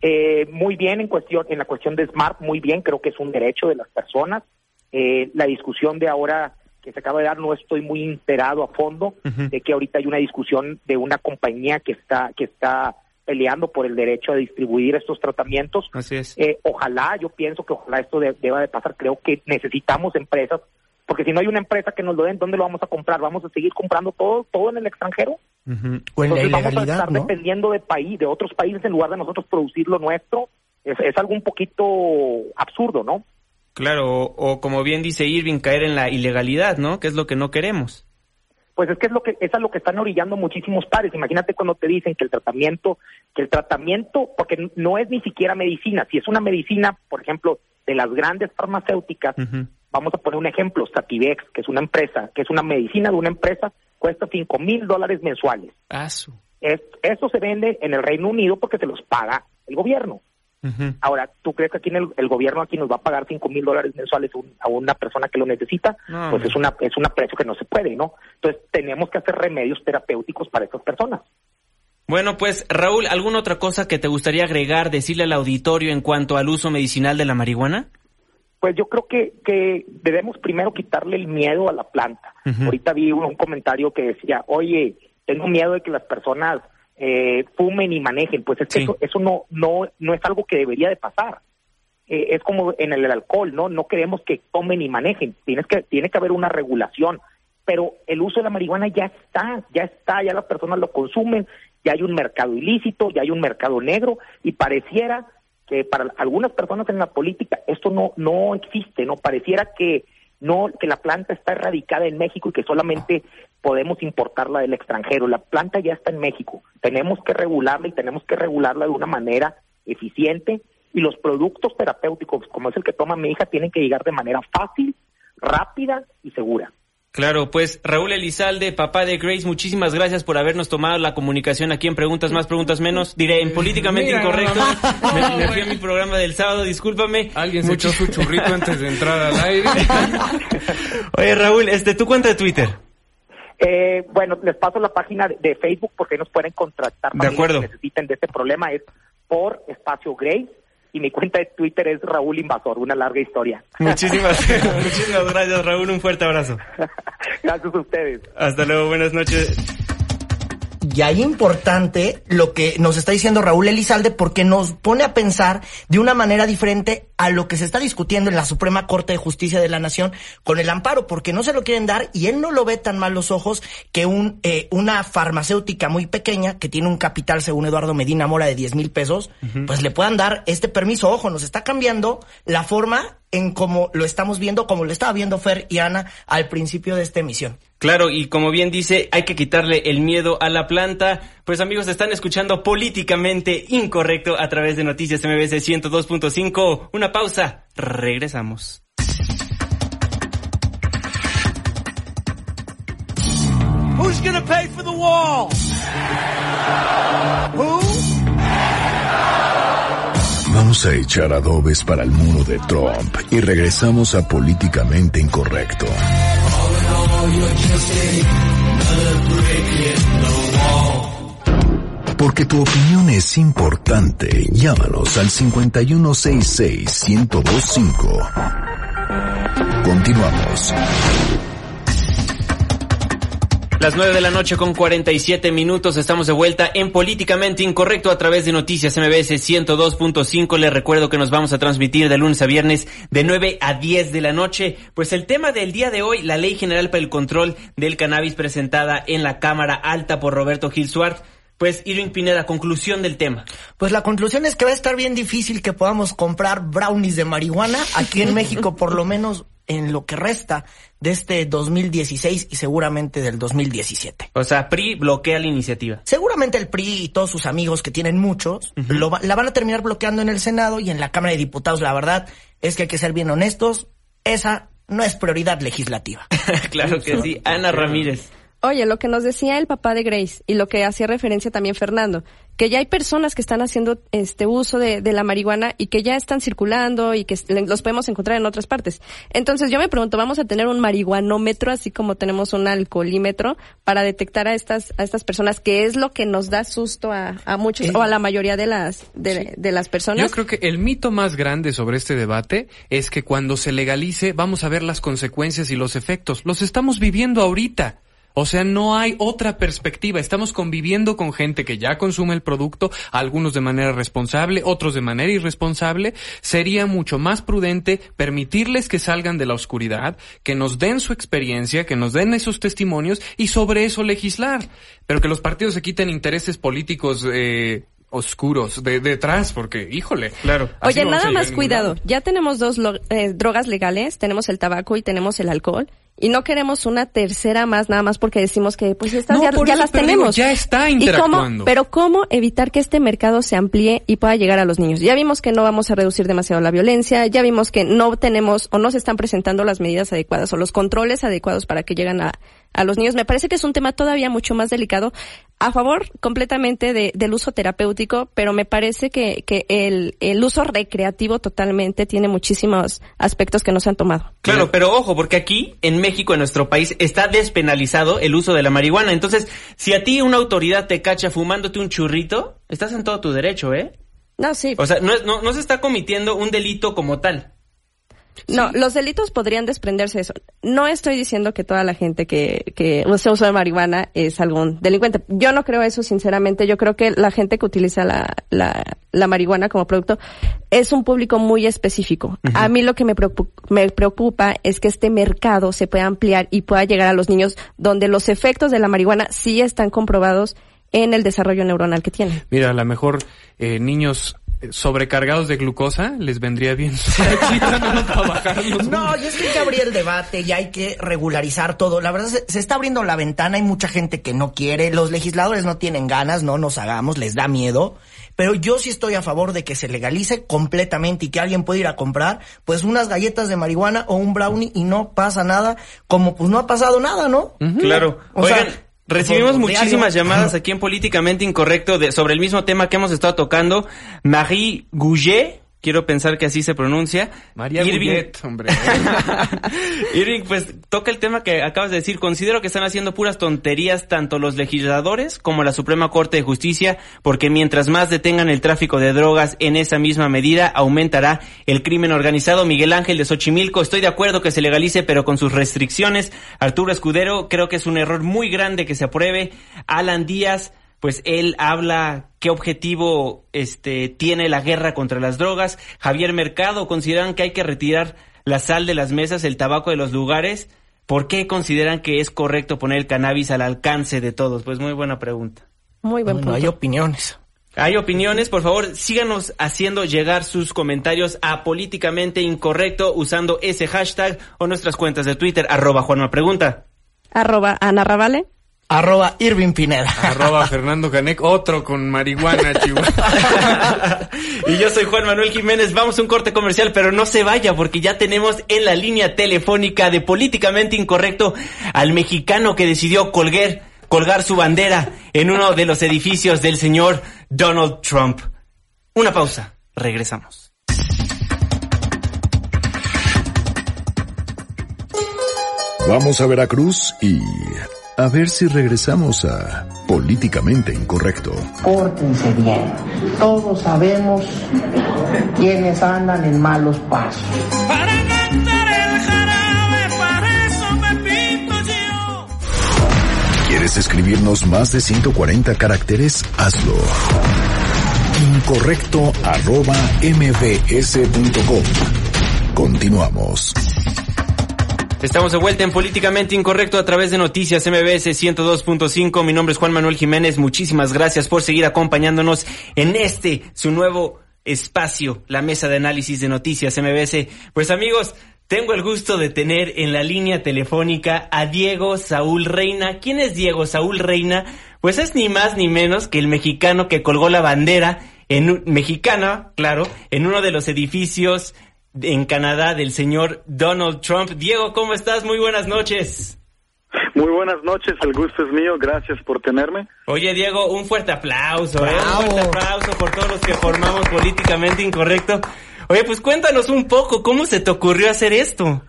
Eh, muy bien en cuestión, en la cuestión de Smart, muy bien, creo que es un derecho de las personas. Eh, la discusión de ahora que se acaba de dar no estoy muy enterado a fondo de que ahorita hay una discusión de una compañía que está que está peleando por el derecho a distribuir estos tratamientos. Así es. Eh, ojalá, yo pienso que ojalá esto deba de pasar. Creo que necesitamos empresas, porque si no hay una empresa que nos lo den, ¿dónde lo vamos a comprar? ¿Vamos a seguir comprando todo todo en el extranjero? O en la vamos a estar dependiendo de país, de otros países en lugar de nosotros producir lo nuestro. Es, es algo un poquito absurdo, ¿no? Claro, o, como bien dice Irving, caer en la ilegalidad, ¿no? Que es lo que no queremos. Pues es que es lo que es a lo que están orillando muchísimos padres. Imagínate cuando te dicen que el tratamiento, que el tratamiento, porque no es ni siquiera medicina. Si es una medicina, por ejemplo, de las grandes farmacéuticas, vamos a poner un ejemplo, Sativex, que es una empresa, que es una medicina de una empresa, cuesta cinco mil dólares mensuales. Ah, eso se vende en el Reino Unido porque se los paga el gobierno. Ahora, ¿tú crees que aquí en el, gobierno aquí nos va a pagar cinco mil dólares mensuales a una persona que lo necesita? pues es una es un precio que no se puede, ¿no? Entonces tenemos que hacer remedios terapéuticos para esas personas. Bueno, pues Raúl, ¿alguna otra cosa que te gustaría agregar, decirle al auditorio en cuanto al uso medicinal de la marihuana? Pues yo creo que, que debemos primero quitarle el miedo a la planta. Ahorita vi un, comentario que decía, oye, tengo miedo de que las personas eh, fumen y manejen, pues es que eso, no, no, no es algo que debería de pasar. Eh, es como en el alcohol, ¿no? No queremos que tomen y manejen, Tienes que, tiene que haber una regulación, pero el uso de la marihuana ya está, ya está, ya las personas lo consumen, ya hay un mercado ilícito, ya hay un mercado negro y pareciera que para algunas personas en la política esto no, no existe, ¿no? Pareciera que no que la planta está erradicada en México y que solamente podemos importarla del extranjero. La planta ya está en México. Tenemos que regularla y tenemos que regularla de una manera eficiente y los productos terapéuticos, como es el que toma mi hija, tienen que llegar de manera fácil, rápida y segura. Claro, pues Raúl Elizalde, papá de Grace, muchísimas gracias por habernos tomado la comunicación aquí en Preguntas Más, Preguntas Menos. Diré, en Políticamente Incorrecto. Me, fui a mi programa del sábado, discúlpame. Alguien se echó su churrito antes de entrar al aire. Oye, Raúl, este, ¿tu cuenta de Twitter? Eh, bueno, les paso la página de, Facebook porque nos pueden contratar. De acuerdo. Si necesiten de este problema es por espacio Grace y mi cuenta de Twitter es Raúl Invasor, una larga historia. Muchísimas, muchísimas gracias, Raúl. Un fuerte abrazo. Gracias a ustedes. Hasta luego, buenas noches. Y ahí importante lo que nos está diciendo Raúl Elizalde porque nos pone a pensar de una manera diferente a lo que se está discutiendo en la Suprema Corte de Justicia de la Nación con el amparo, porque no se lo quieren dar y él no lo ve tan mal los ojos que un, eh, una farmacéutica muy pequeña que tiene un capital, según Eduardo Medina Mora, de 10 mil pesos, pues le puedan dar este permiso. Ojo, nos está cambiando la forma en cómo lo estamos viendo, como lo estaba viendo Fer y Ana al principio de esta emisión. Claro, y como bien dice, hay que quitarle el miedo a la planta. Pues amigos, están escuchando políticamente incorrecto a través de Noticias MBS 102.5. Una pausa, regresamos. Who's gonna pay for the wall? Vamos a echar adobes para el muro de Trump y regresamos a Políticamente Incorrecto. Porque tu opinión es importante, llámanos al 5166-1025. Continuamos. Las nueve de la noche con 47 minutos estamos de vuelta en Políticamente Incorrecto a través de Noticias MBS 102.5. Les recuerdo que nos vamos a transmitir de lunes a viernes de 9 a 10 de la noche. Pues el tema del día de hoy, la Ley General para el Control del Cannabis presentada en la Cámara Alta por Roberto Gil Suárez Pues Irving Pineda, conclusión del tema. Pues la conclusión es que va a estar bien difícil que podamos comprar brownies de marihuana aquí en México, por lo menos en lo que resta de este 2016 y seguramente del 2017. O sea, PRI bloquea la iniciativa. Seguramente el PRI y todos sus amigos, que tienen muchos, la van a terminar bloqueando en el Senado y en la Cámara de Diputados. La verdad es que hay que ser bien honestos, esa no es prioridad legislativa. claro que sí. Ana Ramírez. Oye, lo que nos decía el papá de Grace y lo que hacía referencia también Fernando, que ya hay personas que están haciendo este uso de, la marihuana y que ya están circulando y que los podemos encontrar en otras partes. Entonces yo me pregunto, ¿vamos a tener un marihuanómetro así como tenemos un alcoholímetro para detectar a estas a estas personas que es lo que nos da susto a, muchos o a la mayoría de las de, de las personas? Yo creo que el mito más grande sobre este debate es que cuando se legalice vamos a ver las consecuencias y los efectos. Los estamos viviendo ahorita. O sea, no hay otra perspectiva. Estamos conviviendo con gente que ya consume el producto, algunos de manera responsable, otros de manera irresponsable. Sería mucho más prudente permitirles que salgan de la oscuridad, que nos den su experiencia, que nos den esos testimonios y sobre eso legislar. Pero que los partidos se quiten intereses políticos eh, oscuros de detrás, porque, híjole, claro. Oye, nada más cuidado. Ya tenemos dos eh, drogas legales, tenemos el tabaco y tenemos el alcohol y no queremos una tercera más nada más porque decimos que pues estas ya, las tenemos. ya está interactuando. pero cómo evitar que este mercado se amplíe y pueda llegar a los niños. Ya vimos que no vamos a reducir demasiado la violencia, ya vimos que no tenemos o no se están presentando las medidas adecuadas o los controles adecuados para que lleguen a, a los niños. Me parece que es un tema todavía mucho más delicado. A favor completamente de, del uso terapéutico, pero me parece que, que el, el uso recreativo totalmente tiene muchísimos aspectos que no se han tomado. Claro, pero ojo, porque aquí en México, en nuestro país, está despenalizado el uso de la marihuana. Entonces, si a ti una autoridad te cacha fumándote un churrito, estás en todo tu derecho, ¿eh? No, sí. O sea, no, no, no se está cometiendo un delito como tal. No, los delitos podrían desprenderse de eso. No estoy diciendo que toda la gente que, que usa uso de marihuana es algún delincuente. Yo no creo eso, sinceramente. Yo creo que la gente que utiliza la, la, la marihuana como producto es un público muy específico. A mí lo que me preocupa, me preocupa es que este mercado se pueda ampliar y pueda llegar a los niños donde los efectos de la marihuana sí están comprobados en el desarrollo neuronal que tienen. Mira, a lo mejor eh, niños sobrecargados de glucosa, les vendría bien. no, y es que hay que abrir el debate y hay que regularizar todo. La verdad, se, está abriendo la ventana, hay mucha gente que no quiere, los legisladores no tienen ganas, no nos hagamos, les da miedo. Pero yo sí estoy a favor de que se legalice completamente y que alguien pueda ir a comprar pues unas galletas de marihuana o un brownie y no pasa nada, como pues no ha pasado nada, ¿no? Claro. O sea, Recibimos muchísimas llamadas aquí en Políticamente Incorrecto de, sobre el mismo tema que hemos estado tocando. Marie Gouget quiero pensar que así se pronuncia. María Irving, hombre. Irving, pues toca el tema que acabas de decir. Considero que están haciendo puras tonterías tanto los legisladores como la Suprema Corte de Justicia, porque mientras más detengan el tráfico de drogas en esa misma medida, aumentará el crimen organizado. Miguel Ángel de Xochimilco, estoy de acuerdo que se legalice, pero con sus restricciones. Arturo Escudero, creo que es un error muy grande que se apruebe. Alan Díaz, pues él habla qué objetivo este tiene la guerra contra las drogas. Javier Mercado consideran que hay que retirar la sal de las mesas, el tabaco de los lugares. ¿Por qué consideran que es correcto poner el cannabis al alcance de todos? Pues muy buena pregunta. Muy buen Hay opiniones. Hay opiniones, por favor, síganos haciendo llegar sus comentarios a políticamente incorrecto usando ese hashtag o nuestras cuentas de Twitter, arroba Juanma Pregunta. Arroba Ana Ravale. Arroba Irving Pineda. Arroba Fernando Canec, otro con marihuana, Chihuahua. y yo soy Juan Manuel Jiménez. Vamos a un corte comercial, pero no se vaya porque ya tenemos en la línea telefónica de Políticamente Incorrecto al mexicano que decidió colgar, colgar su bandera en uno de los edificios del señor Donald Trump. Una pausa. Regresamos. Vamos a Veracruz y a ver si regresamos a políticamente incorrecto. Pórtense bien. Todos sabemos quiénes andan en malos pasos. Para cantar el jarabe, para eso me pinto yo. ¿Quieres escribirnos más de 140 caracteres? Hazlo. Incorrecto arroba mbs.com. Continuamos. Estamos de vuelta en Políticamente Incorrecto a través de Noticias MBS 102.5. Mi nombre es Juan Manuel Jiménez. Muchísimas gracias por seguir acompañándonos en este, su nuevo espacio, la mesa de análisis de Noticias MBS. Pues amigos, tengo el gusto de tener en la línea telefónica a Diego Saúl Reina. ¿Quién es Diego Saúl Reina? Pues es ni más ni menos que el mexicano que colgó la bandera en mexicana, claro, en uno de los edificios en Canadá del señor Donald Trump. Diego, ¿cómo estás? Muy buenas noches. Muy buenas noches, el gusto es mío, gracias por tenerme. Oye Diego, un fuerte aplauso, ¿eh? un fuerte aplauso por todos los que formamos políticamente incorrecto. Oye, pues cuéntanos un poco, ¿cómo se te ocurrió hacer esto?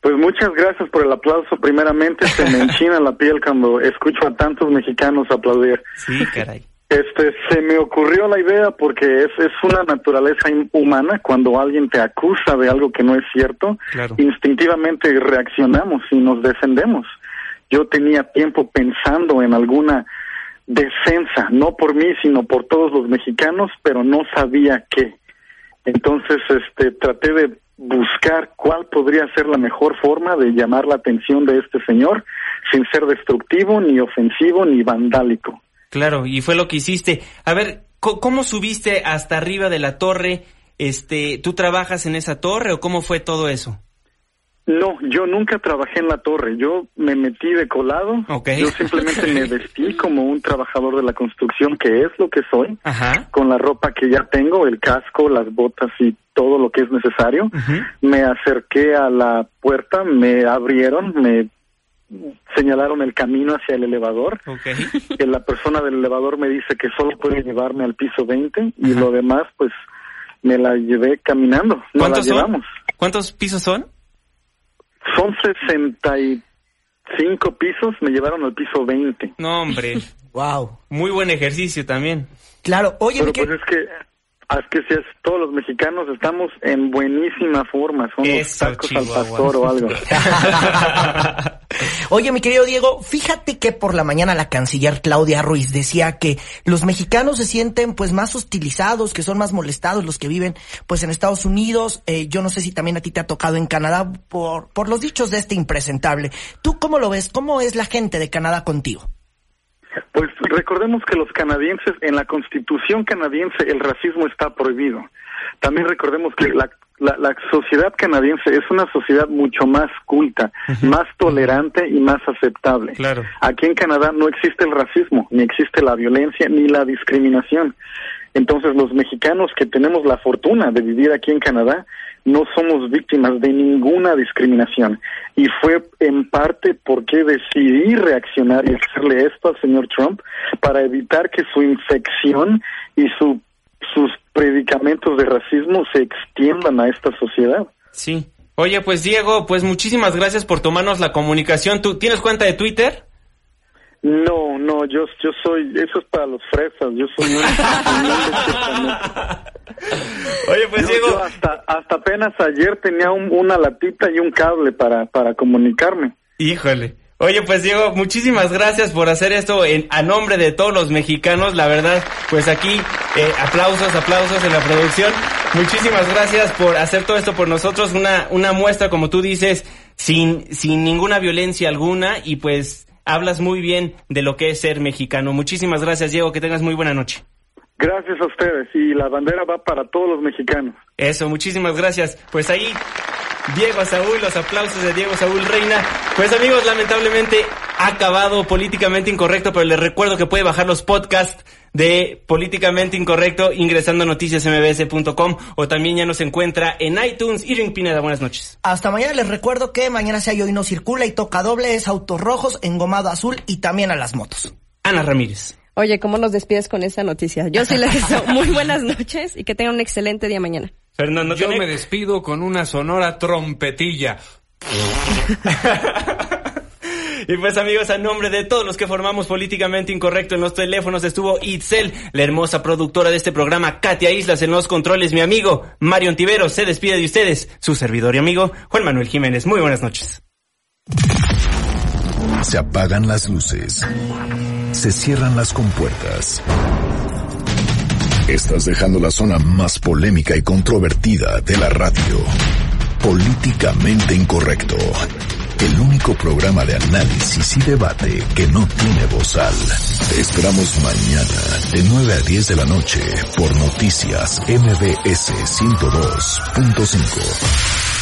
Pues muchas gracias por el aplauso. Primeramente, se me enchina la piel cuando escucho a tantos mexicanos aplaudir. Sí, caray. Este, se me ocurrió la idea porque es, es una naturaleza humana cuando alguien te acusa de algo que no es cierto, instintivamente reaccionamos y nos defendemos. Yo tenía tiempo pensando en alguna defensa, no por mí, sino por todos los mexicanos, pero no sabía qué. Entonces, este, traté de buscar cuál podría ser la mejor forma de llamar la atención de este señor sin ser destructivo, ni ofensivo, ni vandálico. Claro, y fue lo que hiciste. A ver, ¿cómo subiste hasta arriba de la torre? Este, ¿tú trabajas en esa torre o cómo fue todo eso? No, yo nunca trabajé en la torre. Yo me metí de colado. Yo simplemente me vestí como un trabajador de la construcción, que es lo que soy, con la ropa que ya tengo, el casco, las botas y todo lo que es necesario. Me acerqué a la puerta, me abrieron, me señalaron el camino hacia el elevador. Que la persona del elevador me dice que solo puede llevarme al piso 20 y lo demás, pues me la llevé caminando. ¿Cuántos llevamos. ¿Cuántos pisos son? Son 65 pisos, me llevaron al piso 20. No, hombre. wow. Muy buen ejercicio también. Claro, oye, Pero pues es que es que si es, todos los mexicanos estamos en buenísima forma, somos tacos al pastor o algo. Oye, mi querido Diego, fíjate que por la mañana la canciller Claudia Ruiz decía que los mexicanos se sienten pues más hostilizados, que son más molestados los que viven pues en Estados Unidos. Eh, yo no sé si también a ti te ha tocado en Canadá por, por los dichos de este impresentable. ¿Tú cómo lo ves? ¿Cómo es la gente de Canadá contigo? Pues recordemos que los canadienses, en la constitución canadiense, el racismo está prohibido. También recordemos que la, la, sociedad canadiense es una sociedad mucho más culta, más tolerante y más aceptable. Claro. Aquí en Canadá no existe el racismo, ni existe la violencia, ni la discriminación. Entonces los mexicanos que tenemos la fortuna de vivir aquí en Canadá, no somos víctimas de ninguna discriminación. Y fue en parte porque decidí reaccionar y hacerle esto al señor Trump para evitar que su infección y su, sus predicamentos de racismo se extiendan a esta sociedad. Sí. Oye, pues Diego, pues muchísimas gracias por tomarnos la comunicación. ¿Tú tienes cuenta de Twitter? No, no, yo, yo soy, eso es para los fresas, yo soy un... Oye, pues Diego... hasta, hasta apenas ayer tenía una latita y un cable para, para comunicarme. Híjole. Oye, pues Diego, muchísimas gracias por hacer esto en, a nombre de todos los mexicanos. La verdad, pues aquí eh, aplausos, aplausos en la producción. Muchísimas gracias por hacer todo esto por nosotros. Una, una muestra, como tú dices, sin, sin ninguna violencia alguna y pues hablas muy bien de lo que es ser mexicano. Muchísimas gracias, Diego. Que tengas muy buena noche. Gracias a ustedes. Y la bandera va para todos los mexicanos. Eso, muchísimas gracias. Pues ahí, Diego Saúl, los aplausos de Diego Saúl Reina. Pues amigos, lamentablemente ha acabado políticamente incorrecto, pero les recuerdo que puede bajar los podcasts de Políticamente Incorrecto ingresando a noticiasmbs.com o también ya nos encuentra en iTunes. Irving Pineda, buenas noches. Hasta mañana les recuerdo que mañana se hay hoy no circula y toca doble, es autos rojos, engomado azul y también a las motos. Ana Ramírez. Oye, ¿cómo nos despides con esa noticia? Yo sí les deseo muy buenas noches y que tengan un excelente día mañana. Fernando, yo me despido con una sonora trompetilla. Y pues amigos, a nombre de todos los que formamos Políticamente Incorrecto en los teléfonos estuvo Itzel, la hermosa productora de este programa, Katia Islas en los controles, mi amigo Mario Antivero, se despide de ustedes, su servidor y amigo Juan Manuel Jiménez. Muy buenas noches. Se apagan las luces. Se cierran las compuertas. Estás dejando la zona más polémica y controvertida de la radio. Políticamente incorrecto. el único programa de análisis y debate que no tiene bozal. Te esperamos mañana de 9 a 10 de la noche por Noticias MBS 102.5.